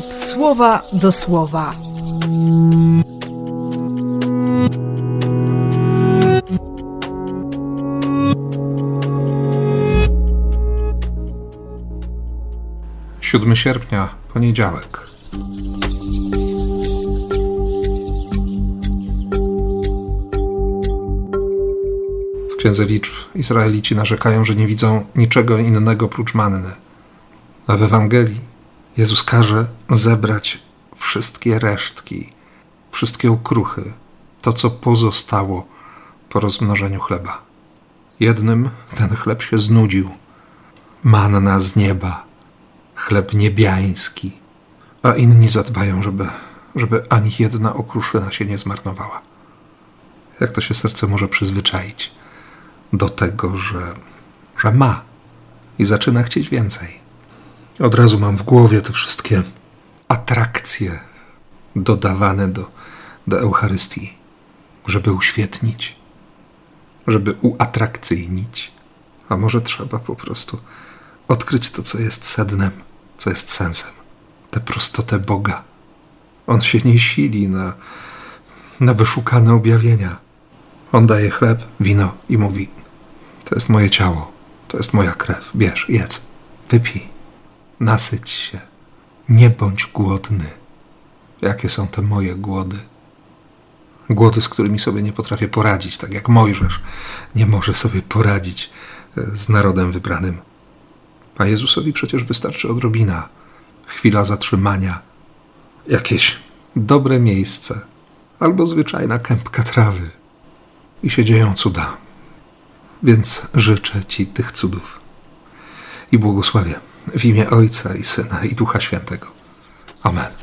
słowa do słowa. Siódmy sierpnia, poniedziałek. W Księdze Liczb Izraelici narzekają, że nie widzą niczego innego prócz manny. A w Ewangelii Jezus każe zebrać wszystkie resztki, wszystkie ukruchy, to co pozostało po rozmnożeniu chleba. Jednym ten chleb się znudził. Manna z nieba, chleb niebiański, a inni zadbają, żeby, żeby ani jedna okruszyna się nie zmarnowała. Jak to się serce może przyzwyczaić do tego, że, że ma i zaczyna chcieć więcej. Od razu mam w głowie te wszystkie atrakcje dodawane do, do Eucharystii, żeby uświetnić, żeby uatrakcyjnić. A może trzeba po prostu odkryć to, co jest sednem, co jest sensem, tę prostotę Boga. On się nie sili na, na wyszukane objawienia. On daje chleb, wino i mówi: To jest moje ciało, to jest moja krew. Bierz, jedz, wypij, nasyć się, nie bądź głodny. Jakie są te moje głody? Głody, z którymi sobie nie potrafię poradzić, tak jak Mojżesz nie może sobie poradzić e, z narodem wybranym. A Jezusowi przecież wystarczy odrobina, chwila zatrzymania, jakieś dobre miejsce albo zwyczajna kępka trawy i się dzieją cuda. Więc życzę Ci tych cudów i błogosławię w imię Ojca i Syna i Ducha Świętego. Amen.